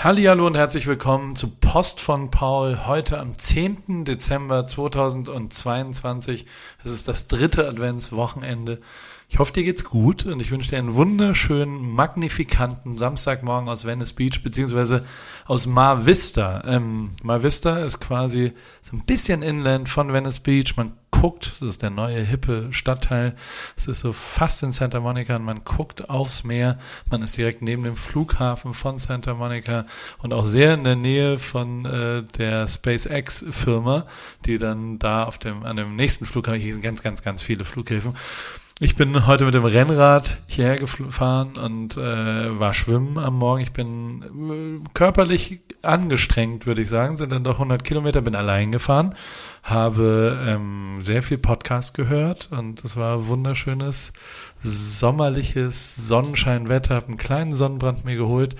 Hallo und herzlich willkommen zu Post von Paul heute am 10. Dezember 2022. Es ist das dritte Adventswochenende. Ich hoffe, dir geht's gut und ich wünsche dir einen wunderschönen, magnifikanten Samstagmorgen aus Venice Beach beziehungsweise aus Mar Vista. Ähm, Mar Vista ist quasi so ein bisschen inland von Venice Beach. Man guckt, das ist der neue hippe Stadtteil. Es ist so fast in Santa Monica und man guckt aufs Meer. Man ist direkt neben dem Flughafen von Santa Monica und auch sehr in der Nähe von äh, der SpaceX Firma, die dann da auf dem an dem nächsten Flughafen, hier sind ganz ganz ganz viele Flughäfen ich bin heute mit dem Rennrad hierher gefahren und äh, war schwimmen am Morgen. Ich bin äh, körperlich angestrengt, würde ich sagen, sind dann doch 100 Kilometer, bin allein gefahren, habe ähm, sehr viel Podcast gehört und es war wunderschönes, sommerliches Sonnenscheinwetter, habe einen kleinen Sonnenbrand mir geholt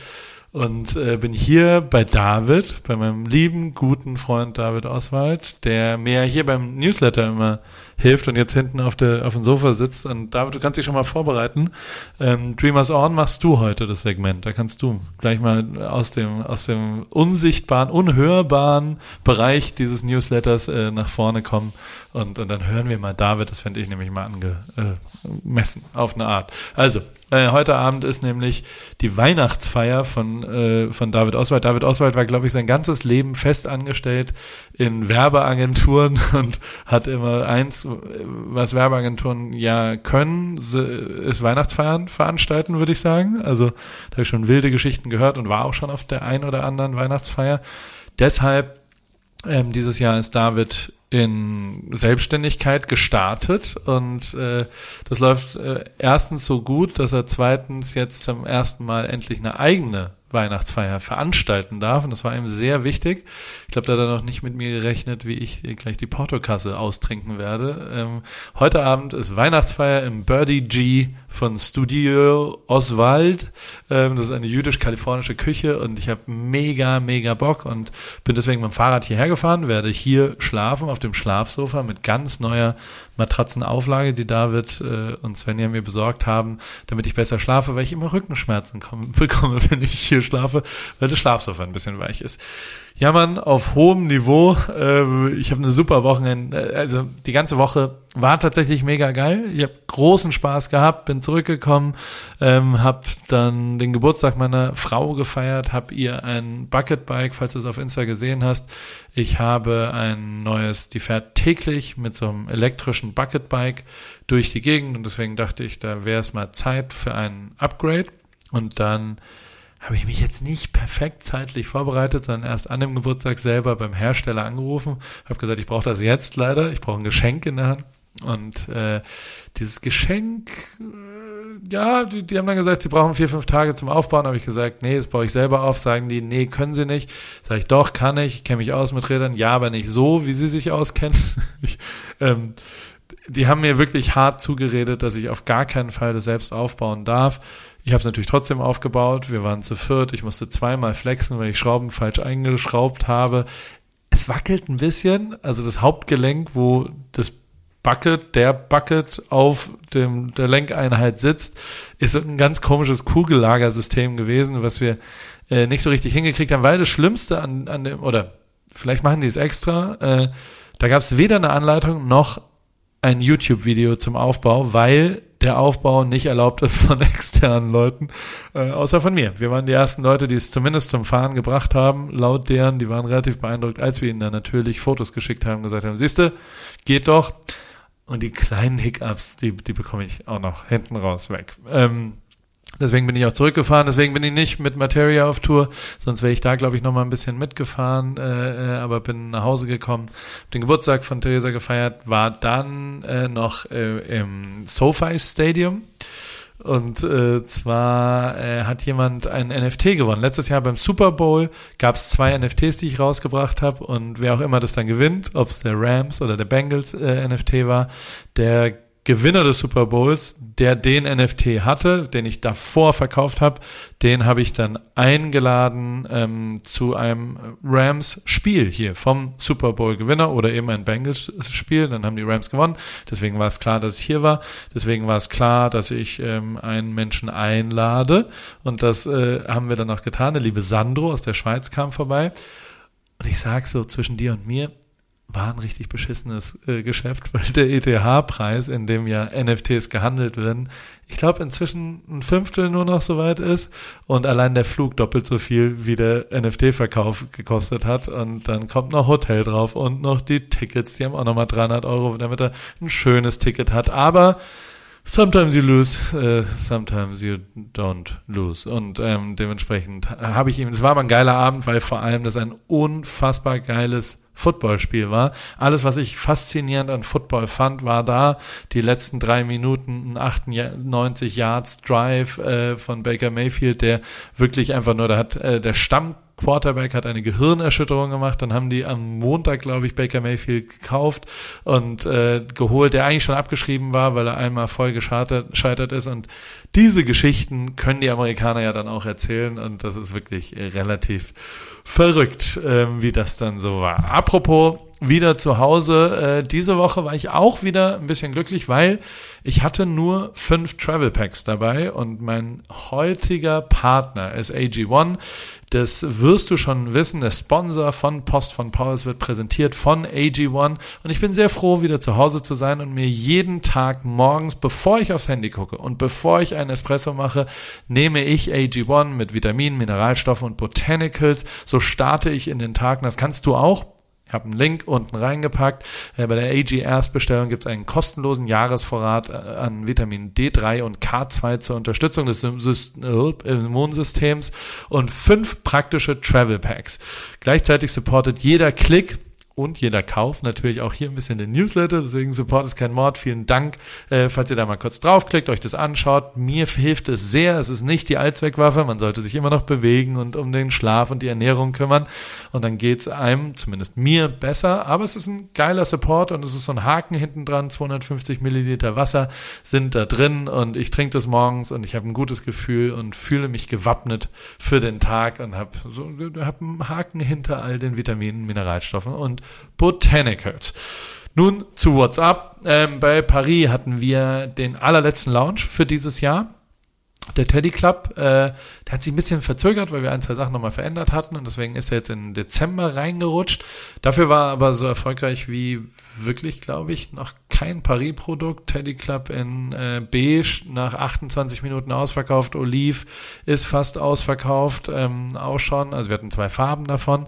und äh, bin hier bei David, bei meinem lieben, guten Freund David Oswald, der mir hier beim Newsletter immer hilft und jetzt hinten auf, der, auf dem Sofa sitzt. Und David, du kannst dich schon mal vorbereiten. Ähm, Dreamers On machst du heute das Segment. Da kannst du gleich mal aus dem, aus dem unsichtbaren, unhörbaren Bereich dieses Newsletters äh, nach vorne kommen. Und, und dann hören wir mal David, das fände ich nämlich mal angemessen, äh, auf eine Art. Also, äh, heute Abend ist nämlich die Weihnachtsfeier von, äh, von David Oswald. David Oswald war, glaube ich, sein ganzes Leben fest angestellt in Werbeagenturen und hat immer eins, was Werbeagenturen ja können, ist Weihnachtsfeiern veranstalten, würde ich sagen. Also da habe ich schon wilde Geschichten gehört und war auch schon auf der ein oder anderen Weihnachtsfeier. Deshalb ähm, dieses Jahr ist David in Selbstständigkeit gestartet und äh, das läuft äh, erstens so gut, dass er zweitens jetzt zum ersten Mal endlich eine eigene Weihnachtsfeier veranstalten darf. Und das war ihm sehr wichtig. Ich glaube, da hat er noch nicht mit mir gerechnet, wie ich gleich die Portokasse austrinken werde. Ähm, heute Abend ist Weihnachtsfeier im Birdie G von Studio Oswald. Ähm, das ist eine jüdisch-kalifornische Küche und ich habe mega, mega Bock und bin deswegen mit dem Fahrrad hierher gefahren, werde hier schlafen auf dem Schlafsofa mit ganz neuer Matratzenauflage, die David äh, und Svenja mir besorgt haben, damit ich besser schlafe, weil ich immer Rückenschmerzen bekomme, wenn ich hier schlafe, weil das Schlafsofa ein bisschen weich ist. Jammern auf hohem Niveau. Äh, ich habe eine super Wochenende. Also die ganze Woche war tatsächlich mega geil. Ich habe großen Spaß gehabt, bin zurückgekommen, ähm, habe dann den Geburtstag meiner Frau gefeiert, habe ihr ein Bucketbike, falls du es auf Insta gesehen hast. Ich habe ein neues, die fährt täglich mit so einem elektrischen Bucketbike durch die Gegend und deswegen dachte ich, da wäre es mal Zeit für ein Upgrade. Und dann habe ich mich jetzt nicht perfekt zeitlich vorbereitet, sondern erst an dem Geburtstag selber beim Hersteller angerufen, habe gesagt, ich brauche das jetzt leider, ich brauche ein Geschenk in der Hand. Und äh, dieses Geschenk, äh, ja, die, die haben dann gesagt, sie brauchen vier, fünf Tage zum Aufbauen. Habe ich gesagt, nee, das baue ich selber auf. Sagen die, nee, können sie nicht. Sage ich, doch, kann ich. Ich kenne mich aus mit Rädern. Ja, aber nicht so, wie sie sich auskennen. ich, ähm, die haben mir wirklich hart zugeredet, dass ich auf gar keinen Fall das selbst aufbauen darf. Ich habe es natürlich trotzdem aufgebaut. Wir waren zu viert. Ich musste zweimal flexen, weil ich Schrauben falsch eingeschraubt habe. Es wackelt ein bisschen. Also das Hauptgelenk, wo das Bucket, der Bucket auf dem, der Lenkeinheit sitzt, ist ein ganz komisches Kugellagersystem gewesen, was wir äh, nicht so richtig hingekriegt haben, weil das Schlimmste an, an dem, oder vielleicht machen die es extra, äh, da gab es weder eine Anleitung noch ein YouTube-Video zum Aufbau, weil der Aufbau nicht erlaubt ist von externen Leuten, äh, außer von mir. Wir waren die ersten Leute, die es zumindest zum Fahren gebracht haben, laut deren, die waren relativ beeindruckt, als wir ihnen dann natürlich Fotos geschickt haben, gesagt haben, siehste, geht doch. Und die kleinen Hiccups, die, die bekomme ich auch noch hinten raus weg. Ähm, deswegen bin ich auch zurückgefahren, deswegen bin ich nicht mit Materia auf Tour, sonst wäre ich da, glaube ich, noch mal ein bisschen mitgefahren, äh, äh, aber bin nach Hause gekommen, den Geburtstag von Theresa gefeiert, war dann äh, noch äh, im SoFi Stadium und äh, zwar äh, hat jemand ein NFT gewonnen. Letztes Jahr beim Super Bowl gab es zwei NFTs, die ich rausgebracht habe. Und wer auch immer das dann gewinnt, ob es der Rams oder der Bengals äh, NFT war, der Gewinner des Super Bowls, der den NFT hatte, den ich davor verkauft habe, den habe ich dann eingeladen ähm, zu einem Rams-Spiel hier vom Super Bowl-Gewinner oder eben ein Bengals-Spiel. Dann haben die Rams gewonnen. Deswegen war es klar, dass ich hier war. Deswegen war es klar, dass ich ähm, einen Menschen einlade. Und das äh, haben wir dann auch getan. Der liebe Sandro aus der Schweiz kam vorbei. Und ich sag so zwischen dir und mir, war ein richtig beschissenes äh, Geschäft, weil der ETH-Preis, in dem ja NFTs gehandelt werden, ich glaube inzwischen ein Fünftel nur noch so weit ist und allein der Flug doppelt so viel wie der NFT-Verkauf gekostet hat und dann kommt noch Hotel drauf und noch die Tickets, die haben auch nochmal 300 Euro, damit er ein schönes Ticket hat, aber Sometimes you lose, uh, sometimes you don't lose. Und ähm, dementsprechend habe ich ihm, es war aber ein geiler Abend, weil vor allem das ein unfassbar geiles Footballspiel war. Alles, was ich faszinierend an Football fand, war da. Die letzten drei Minuten, ein 98 Yards Drive äh, von Baker Mayfield, der wirklich einfach nur, da hat äh, der Stamm Quarterback hat eine Gehirnerschütterung gemacht. Dann haben die am Montag, glaube ich, Baker Mayfield gekauft und äh, geholt, der eigentlich schon abgeschrieben war, weil er einmal voll gescheitert ist. Und diese Geschichten können die Amerikaner ja dann auch erzählen. Und das ist wirklich relativ verrückt, äh, wie das dann so war. Apropos wieder zu Hause. Äh, diese Woche war ich auch wieder ein bisschen glücklich, weil ich hatte nur fünf Travel Packs dabei und mein heutiger Partner ist AG1. Das wirst du schon wissen. Der Sponsor von Post von Pauls wird präsentiert von AG1 und ich bin sehr froh, wieder zu Hause zu sein und mir jeden Tag morgens, bevor ich aufs Handy gucke und bevor ich einen Espresso mache, nehme ich AG1 mit Vitaminen, Mineralstoffen und Botanicals. So starte ich in den Tag. Das kannst du auch ich habe einen Link unten reingepackt. Äh, bei der AG Erstbestellung gibt es einen kostenlosen Jahresvorrat äh, an Vitamin D3 und K2 zur Unterstützung des äh, Immunsystems und fünf praktische Travel Packs. Gleichzeitig supportet jeder Klick und jeder Kauf natürlich auch hier ein bisschen den Newsletter. Deswegen Support ist kein Mord. Vielen Dank, äh, falls ihr da mal kurz draufklickt, euch das anschaut. Mir hilft es sehr. Es ist nicht die Allzweckwaffe. Man sollte sich immer noch bewegen und um den Schlaf und die Ernährung kümmern. Und dann geht es einem, zumindest mir, besser. Aber es ist ein geiler Support und es ist so ein Haken hinten dran. 250 Milliliter Wasser sind da drin und ich trinke das morgens und ich habe ein gutes Gefühl und fühle mich gewappnet für den Tag und habe so, hab einen Haken hinter all den Vitaminen, Mineralstoffen und Botanicals. Nun zu WhatsApp. Ähm, bei Paris hatten wir den allerletzten Launch für dieses Jahr. Der Teddy Club, äh, der hat sich ein bisschen verzögert, weil wir ein, zwei Sachen nochmal verändert hatten und deswegen ist er jetzt in Dezember reingerutscht. Dafür war er aber so erfolgreich wie wirklich, glaube ich, noch kein Paris-Produkt. Teddy Club in äh, Beige nach 28 Minuten ausverkauft. Olive ist fast ausverkauft, ähm, auch schon. Also wir hatten zwei Farben davon.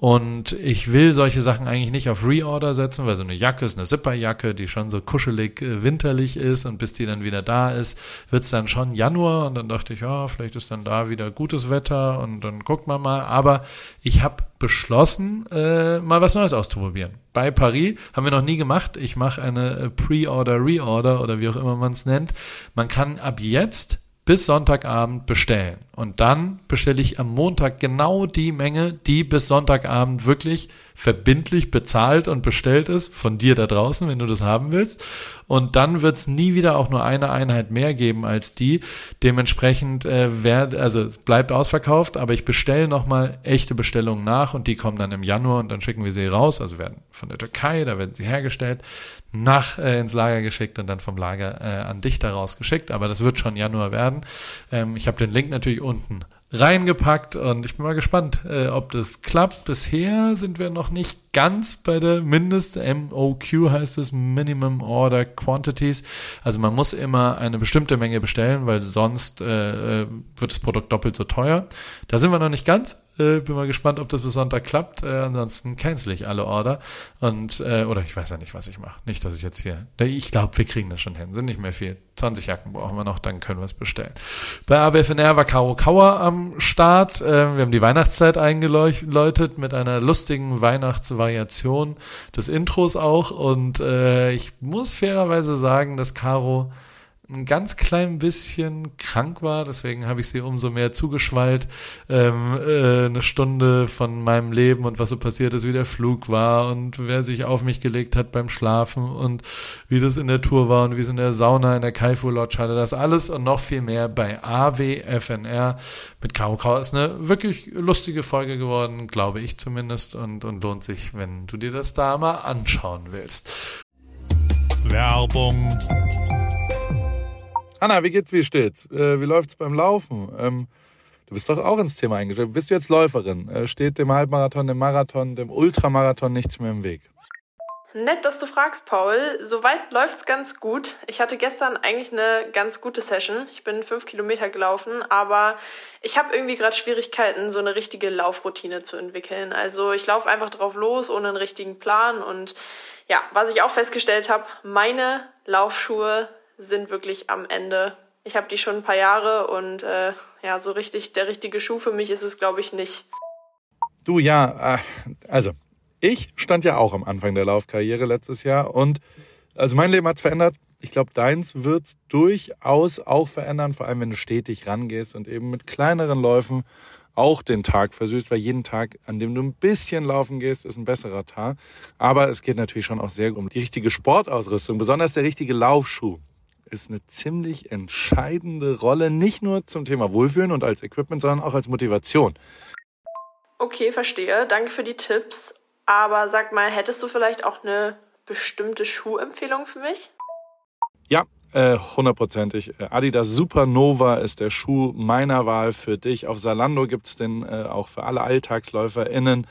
Und ich will solche Sachen eigentlich nicht auf Reorder setzen, weil so eine Jacke ist eine Zipperjacke, die schon so kuschelig äh, winterlich ist und bis die dann wieder da ist, wird's dann schon Januar und dann dachte ich, ja, vielleicht ist dann da wieder gutes Wetter und dann guckt man mal. Aber ich habe beschlossen, äh, mal was Neues auszuprobieren. Bei Paris haben wir noch nie gemacht. Ich mache eine äh, Pre-Order, Reorder oder wie auch immer man es nennt. Man kann ab jetzt bis Sonntagabend bestellen. Und dann bestelle ich am Montag genau die Menge, die bis Sonntagabend wirklich verbindlich bezahlt und bestellt ist, von dir da draußen, wenn du das haben willst. Und dann wird es nie wieder auch nur eine Einheit mehr geben als die. Dementsprechend äh, werd, also es bleibt ausverkauft, aber ich bestelle nochmal echte Bestellungen nach und die kommen dann im Januar und dann schicken wir sie raus. Also werden von der Türkei, da werden sie hergestellt, nach äh, ins Lager geschickt und dann vom Lager äh, an dich daraus geschickt. Aber das wird schon Januar werden. Ähm, ich habe den Link natürlich unten reingepackt und ich bin mal gespannt, äh, ob das klappt. Bisher sind wir noch nicht ganz bei der Mindest, MOQ heißt es, Minimum Order Quantities. Also man muss immer eine bestimmte Menge bestellen, weil sonst äh, äh wird das Produkt doppelt so teuer. Da sind wir noch nicht ganz. Äh, bin mal gespannt, ob das bis Sonntag klappt. Äh, ansonsten cancel ich alle Order. Und, äh, oder ich weiß ja nicht, was ich mache. Nicht, dass ich jetzt hier. Ich glaube, wir kriegen das schon hin. Sind nicht mehr viel. 20 Jacken brauchen wir noch, dann können wir es bestellen. Bei ABFNR war Karo Kauer am Start. Äh, wir haben die Weihnachtszeit eingeläutet mit einer lustigen Weihnachtsvariation des Intros auch. Und äh, ich muss fairerweise sagen, dass Caro ein ganz klein bisschen krank war, deswegen habe ich sie umso mehr zugeschwallt. Ähm, äh, eine Stunde von meinem Leben und was so passiert ist, wie der Flug war und wer sich auf mich gelegt hat beim Schlafen und wie das in der Tour war und wie es in der Sauna in der Kaifu Lodge hatte. Das alles und noch viel mehr bei AWFNR mit KOK. Ist eine wirklich lustige Folge geworden, glaube ich zumindest und, und lohnt sich, wenn du dir das da mal anschauen willst. Werbung Anna, wie geht's, wie steht's? Äh, wie läuft's beim Laufen? Ähm, du bist doch auch ins Thema eingestellt. Bist du jetzt Läuferin? Äh, steht dem Halbmarathon, dem Marathon, dem Ultramarathon nichts mehr im Weg? Nett, dass du fragst, Paul. Soweit läuft's ganz gut. Ich hatte gestern eigentlich eine ganz gute Session. Ich bin fünf Kilometer gelaufen, aber ich habe irgendwie gerade Schwierigkeiten, so eine richtige Laufroutine zu entwickeln. Also ich laufe einfach drauf los, ohne einen richtigen Plan. Und ja, was ich auch festgestellt habe, meine Laufschuhe sind wirklich am Ende. Ich habe die schon ein paar Jahre und äh, ja, so richtig der richtige Schuh für mich ist es, glaube ich, nicht. Du ja, äh, also ich stand ja auch am Anfang der Laufkarriere letztes Jahr und also mein Leben hat's verändert. Ich glaube, deins wird's durchaus auch verändern, vor allem wenn du stetig rangehst und eben mit kleineren Läufen auch den Tag versüßt, weil jeden Tag, an dem du ein bisschen laufen gehst, ist ein besserer Tag. Aber es geht natürlich schon auch sehr um die richtige Sportausrüstung, besonders der richtige Laufschuh ist eine ziemlich entscheidende Rolle, nicht nur zum Thema Wohlfühlen und als Equipment, sondern auch als Motivation. Okay, verstehe. Danke für die Tipps. Aber sag mal, hättest du vielleicht auch eine bestimmte Schuhempfehlung für mich? Ja, äh, hundertprozentig. Adidas Supernova ist der Schuh meiner Wahl für dich. Auf Salando gibt's den äh, auch für alle AlltagsläuferInnen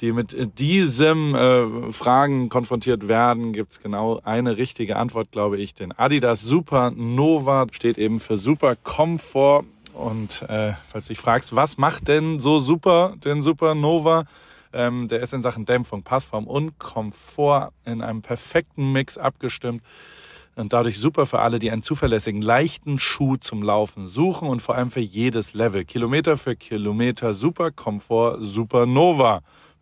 die mit diesem äh, Fragen konfrontiert werden, gibt's genau eine richtige Antwort, glaube ich. Denn Adidas Supernova steht eben für Super Komfort. Und äh, falls du dich fragst, was macht denn so super den Supernova? Ähm, der ist in Sachen Dämpfung, Passform und Komfort in einem perfekten Mix abgestimmt und dadurch super für alle, die einen zuverlässigen, leichten Schuh zum Laufen suchen und vor allem für jedes Level. Kilometer für Kilometer, super Komfort, Supernova.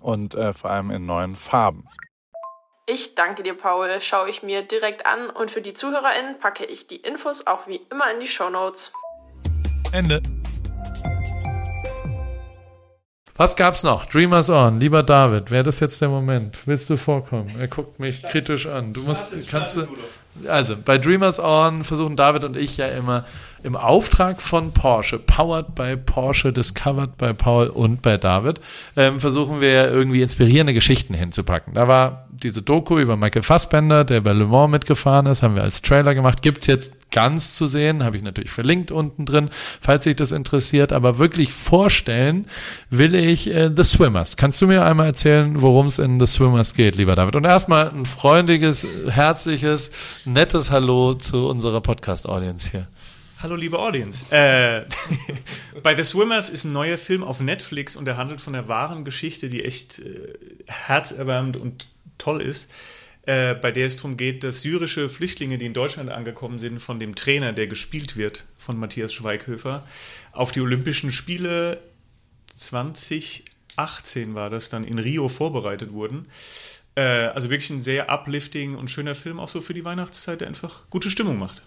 und äh, vor allem in neuen Farben. Ich danke dir, Paul. Schaue ich mir direkt an und für die ZuhörerInnen packe ich die Infos auch wie immer in die Show Notes. Ende. Was gab's noch? Dreamers On, lieber David, wäre das jetzt der Moment? Willst du vorkommen? Er guckt mich kritisch an. Du musst, kannst du, also bei Dreamers On versuchen David und ich ja immer im Auftrag von Porsche, powered by Porsche, discovered by Paul und bei David, ähm, versuchen wir irgendwie inspirierende Geschichten hinzupacken. Da war diese Doku über Michael Fassbender, der bei Le Mans mitgefahren ist, haben wir als Trailer gemacht. Gibt's jetzt ganz zu sehen, habe ich natürlich verlinkt unten drin, falls sich das interessiert. Aber wirklich vorstellen will ich äh, The Swimmers. Kannst du mir einmal erzählen, worum es in The Swimmers geht, lieber David? Und erstmal ein freundliches, herzliches, nettes Hallo zu unserer Podcast-Audience hier. Hallo liebe Audience. Äh, bei The Swimmers ist ein neuer Film auf Netflix und er handelt von einer wahren Geschichte, die echt äh, herzerwärmend und toll ist, äh, bei der es darum geht, dass syrische Flüchtlinge, die in Deutschland angekommen sind, von dem Trainer, der gespielt wird, von Matthias Schweighöfer, auf die Olympischen Spiele 2018 war das dann in Rio vorbereitet wurden. Äh, also wirklich ein sehr uplifting und schöner Film, auch so für die Weihnachtszeit, der einfach gute Stimmung macht.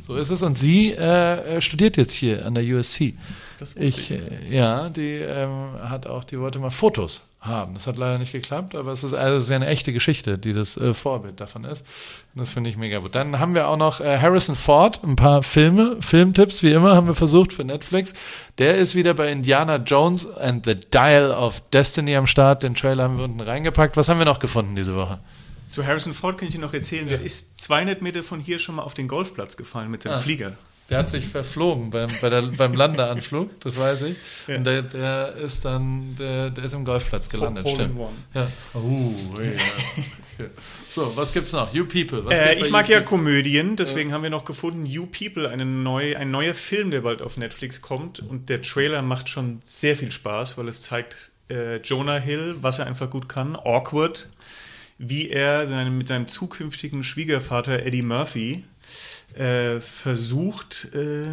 So ist es. Und sie äh, studiert jetzt hier an der USC. Das ich, ich. Äh, ja, die ähm, hat auch, die wollte mal Fotos haben. Das hat leider nicht geklappt, aber es ist also sehr eine echte Geschichte, die das äh, Vorbild davon ist. Und das finde ich mega gut. Dann haben wir auch noch äh, Harrison Ford, ein paar Filme, Filmtipps, wie immer, haben wir versucht für Netflix. Der ist wieder bei Indiana Jones and the Dial of Destiny am Start. Den Trailer haben wir unten reingepackt. Was haben wir noch gefunden diese Woche? Zu Harrison Ford kann ich dir noch erzählen, ja. der ist 200 Meter von hier schon mal auf den Golfplatz gefallen mit seinem ah. Flieger. Der hat sich verflogen beim, bei der, beim Landeanflug, das weiß ich. Ja. Und der, der ist dann, der, der ist im Golfplatz gelandet, Hole stimmt. Ja. Oh, ja. So, was gibt's noch? You People. Äh, ich mag you ja Komödien, deswegen haben wir noch gefunden, You People, eine neue, ein neuer Film, der bald auf Netflix kommt. Und der Trailer macht schon sehr viel Spaß, weil es zeigt äh, Jonah Hill, was er einfach gut kann, awkward, wie er seine, mit seinem zukünftigen Schwiegervater Eddie Murphy äh, versucht, äh,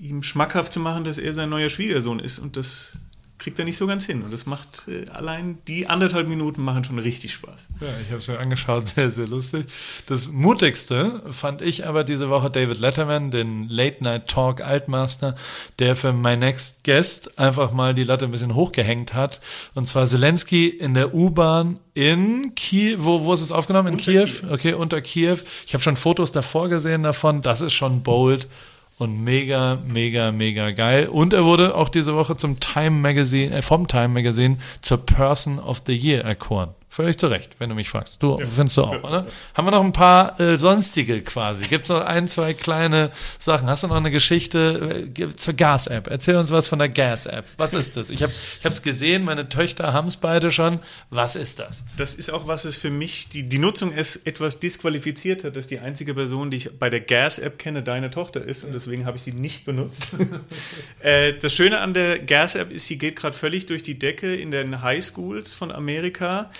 ihm schmackhaft zu machen, dass er sein neuer Schwiegersohn ist. Und das kriegt er nicht so ganz hin. Und das macht äh, allein die anderthalb Minuten machen schon richtig Spaß. Ja, ich habe es mir angeschaut, sehr, sehr lustig. Das mutigste fand ich aber diese Woche David Letterman, den Late Night Talk Altmaster, der für My Next Guest einfach mal die Latte ein bisschen hochgehängt hat. Und zwar Zelensky in der U-Bahn in Kiew. Wo, wo ist es aufgenommen? In Kiew? Kiew? Okay, unter Kiew. Ich habe schon Fotos davor gesehen davon. Das ist schon bold und mega, mega, mega geil. Und er wurde auch diese Woche zum Time Magazine, äh, vom Time Magazine zur Person of the Year erkoren. Völlig zu Recht, wenn du mich fragst. Du findest du auch, oder? Haben wir noch ein paar äh, sonstige quasi? Gibt es noch ein, zwei kleine Sachen? Hast du noch eine Geschichte äh, zur Gas-App? Erzähl uns was von der Gas-App. Was ist das? Ich habe es gesehen, meine Töchter haben es beide schon. Was ist das? Das ist auch, was es für mich, die, die Nutzung es etwas disqualifiziert hat, dass die einzige Person, die ich bei der Gas-App kenne, deine Tochter ist und deswegen habe ich sie nicht benutzt. äh, das Schöne an der Gas-App ist, sie geht gerade völlig durch die Decke in den Highschools von Amerika.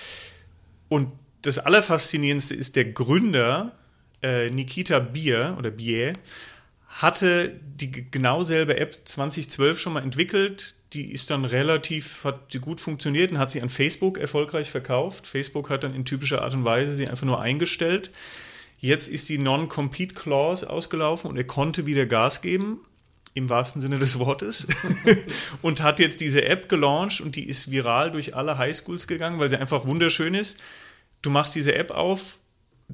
Und das Allerfaszinierendste ist, der Gründer, äh, Nikita Bier oder Bier, hatte die genau selbe App 2012 schon mal entwickelt. Die ist dann relativ, hat gut funktioniert und hat sie an Facebook erfolgreich verkauft. Facebook hat dann in typischer Art und Weise sie einfach nur eingestellt. Jetzt ist die Non-Compete Clause ausgelaufen und er konnte wieder Gas geben, im wahrsten Sinne des Wortes, und hat jetzt diese App gelauncht und die ist viral durch alle Highschools gegangen, weil sie einfach wunderschön ist. Du machst diese App auf,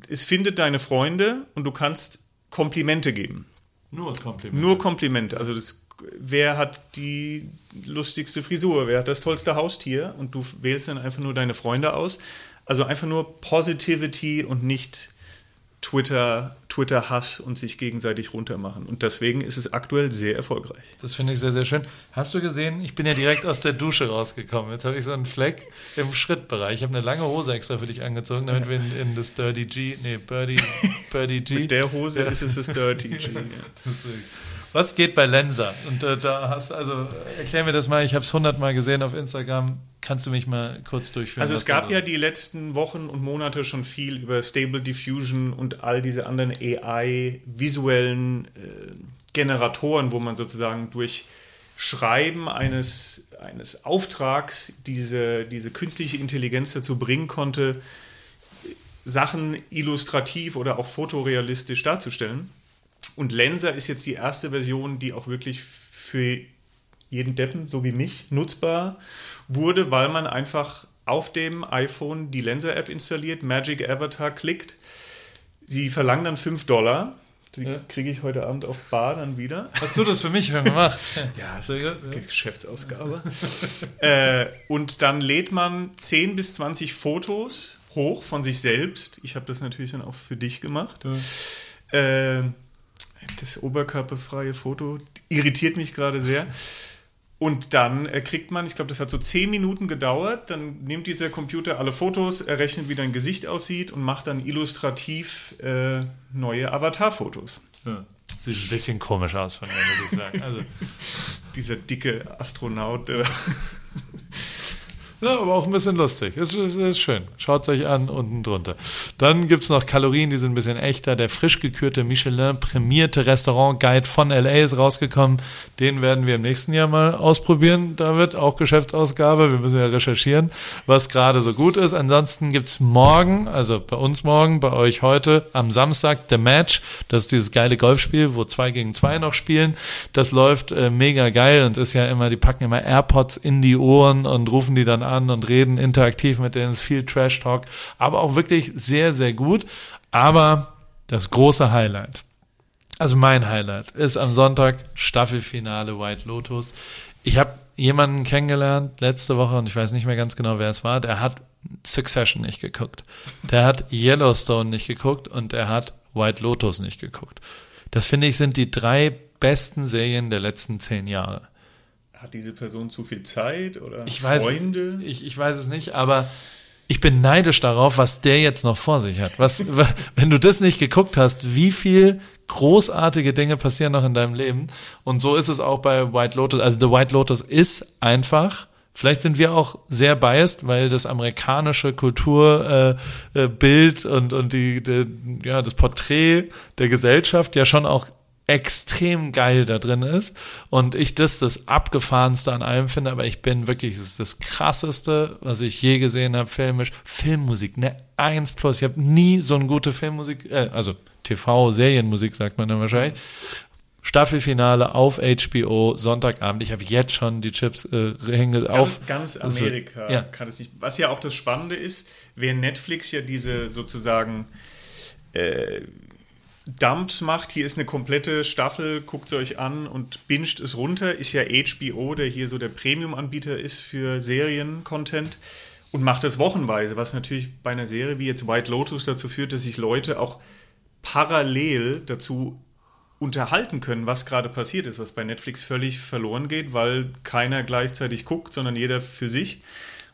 es findet deine Freunde und du kannst Komplimente geben. Nur Komplimente. Nur Komplimente. Also das, wer hat die lustigste Frisur, wer hat das tollste Haustier und du wählst dann einfach nur deine Freunde aus. Also einfach nur Positivity und nicht Twitter, Twitter-Hass und sich gegenseitig runtermachen. Und deswegen ist es aktuell sehr erfolgreich. Das finde ich sehr, sehr schön. Hast du gesehen, ich bin ja direkt aus der Dusche rausgekommen. Jetzt habe ich so einen Fleck im Schrittbereich. Ich habe eine lange Hose extra für dich angezogen, damit wir in, in das Dirty G, nee, Birdie, Birdie G. Mit der Hose ja. ist es das Dirty G. Ja. Was geht bei Lenser? Und äh, da hast also, erklär mir das mal, ich habe es hundertmal gesehen auf Instagram. Kannst du mich mal kurz durchführen? Also es gab ja die letzten Wochen und Monate schon viel über Stable Diffusion und all diese anderen AI-visuellen äh, Generatoren, wo man sozusagen durch Schreiben eines, eines Auftrags diese, diese künstliche Intelligenz dazu bringen konnte, Sachen illustrativ oder auch fotorealistisch darzustellen. Und Lenser ist jetzt die erste Version, die auch wirklich für jeden Deppen, so wie mich, nutzbar wurde, weil man einfach auf dem iPhone die Lenser-App installiert, Magic Avatar klickt. Sie verlangen dann 5 Dollar. Die ja. kriege ich heute Abend auf Bar dann wieder. Hast du das für mich gemacht? ja, sehr gut. Ja. Geschäftsausgabe. äh, und dann lädt man 10 bis 20 Fotos hoch von sich selbst. Ich habe das natürlich dann auch für dich gemacht. Ja. Äh, das oberkörperfreie Foto irritiert mich gerade sehr. Und dann äh, kriegt man, ich glaube, das hat so zehn Minuten gedauert, dann nimmt dieser Computer alle Fotos, errechnet, wie dein Gesicht aussieht und macht dann illustrativ äh, neue Avatar-Fotos. Ja. Sieht ein bisschen komisch aus von mir, muss ich sagen. Also. Dieser dicke Astronaut. Äh Ja, aber auch ein bisschen lustig. Ist, ist, ist schön. Schaut es euch an, unten drunter. Dann gibt es noch Kalorien, die sind ein bisschen echter. Der frisch gekürte Michelin prämierte Restaurant Guide von LA ist rausgekommen. Den werden wir im nächsten Jahr mal ausprobieren. Da wird auch Geschäftsausgabe. Wir müssen ja recherchieren, was gerade so gut ist. Ansonsten gibt es morgen, also bei uns morgen, bei euch heute, am Samstag The Match. Das ist dieses geile Golfspiel, wo zwei gegen zwei noch spielen. Das läuft äh, mega geil und ist ja immer, die packen immer AirPods in die Ohren und rufen die dann an und reden interaktiv mit denen, es ist viel Trash-Talk, aber auch wirklich sehr, sehr gut. Aber das große Highlight, also mein Highlight, ist am Sonntag Staffelfinale White Lotus. Ich habe jemanden kennengelernt letzte Woche und ich weiß nicht mehr ganz genau, wer es war, der hat Succession nicht geguckt. Der hat Yellowstone nicht geguckt und er hat White Lotus nicht geguckt. Das finde ich sind die drei besten Serien der letzten zehn Jahre. Hat diese Person zu viel Zeit oder Ich weiß, Freunde? Ich, ich weiß es nicht, aber ich bin neidisch darauf, was der jetzt noch vor sich hat. Was, wenn du das nicht geguckt hast, wie viel großartige Dinge passieren noch in deinem Leben. Und so ist es auch bei White Lotus. Also The White Lotus ist einfach. Vielleicht sind wir auch sehr biased, weil das amerikanische Kulturbild äh, äh, und, und die, die, ja, das Porträt der Gesellschaft ja schon auch extrem geil da drin ist und ich das das abgefahrenste an allem finde, aber ich bin wirklich, ist das krasseste, was ich je gesehen habe, filmisch, Filmmusik, ne 1 plus, ich habe nie so eine gute Filmmusik, äh, also TV-Serienmusik sagt man dann wahrscheinlich, Staffelfinale auf HBO, Sonntagabend, ich habe jetzt schon die Chips äh, hänge auf. Ganz Amerika ja. kann es nicht. Was ja auch das Spannende ist, während Netflix ja diese sozusagen äh, Dumps macht, hier ist eine komplette Staffel, guckt sie euch an und binscht es runter, ist ja HBO, der hier so der Premium-Anbieter ist für Serien-Content und macht das wochenweise, was natürlich bei einer Serie wie jetzt White Lotus dazu führt, dass sich Leute auch parallel dazu unterhalten können, was gerade passiert ist, was bei Netflix völlig verloren geht, weil keiner gleichzeitig guckt, sondern jeder für sich.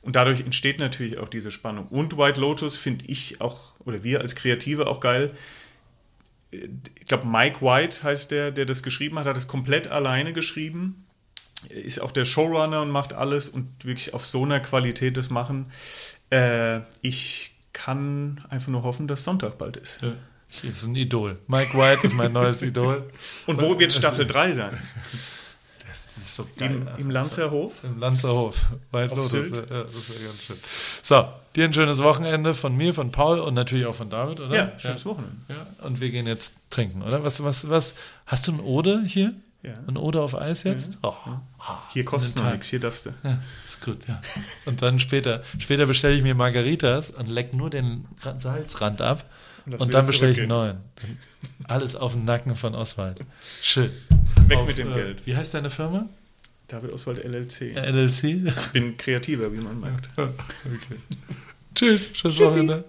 Und dadurch entsteht natürlich auch diese Spannung. Und White Lotus finde ich auch, oder wir als Kreative auch geil, ich glaube, Mike White heißt der, der das geschrieben hat, hat es komplett alleine geschrieben. Ist auch der Showrunner und macht alles und wirklich auf so einer Qualität das machen. Äh, ich kann einfach nur hoffen, dass Sonntag bald ist. Ja. Ist ein Idol. Mike White ist mein neues Idol. Und wo wird Staffel 3 sein? Ist so geil. Im, Im Lanzerhof? Im Lanzerhof. Sylt? Ja, das wäre ganz schön. So, dir ein schönes Wochenende von mir, von Paul und natürlich auch von David, oder? Ja, schönes Wochenende. Ja, und wir gehen jetzt trinken, oder? Was, was, was? Hast du ein Ode hier? Ja. Ein Ode auf Eis jetzt? Oh. Hier kostet nichts, hier darfst du. Ja, ist gut, ja. Und dann später, später bestelle ich mir Margaritas und leck nur den Ra- Salzrand ab. Und Und dann bestelle ich einen neuen. Alles auf den Nacken von Oswald. Schön. Weg Auf, mit dem äh, Geld. Wie heißt deine Firma? David Oswald LLC. LLC? Ich bin kreativer, wie man merkt. okay. Tschüss, schönes Wochenende.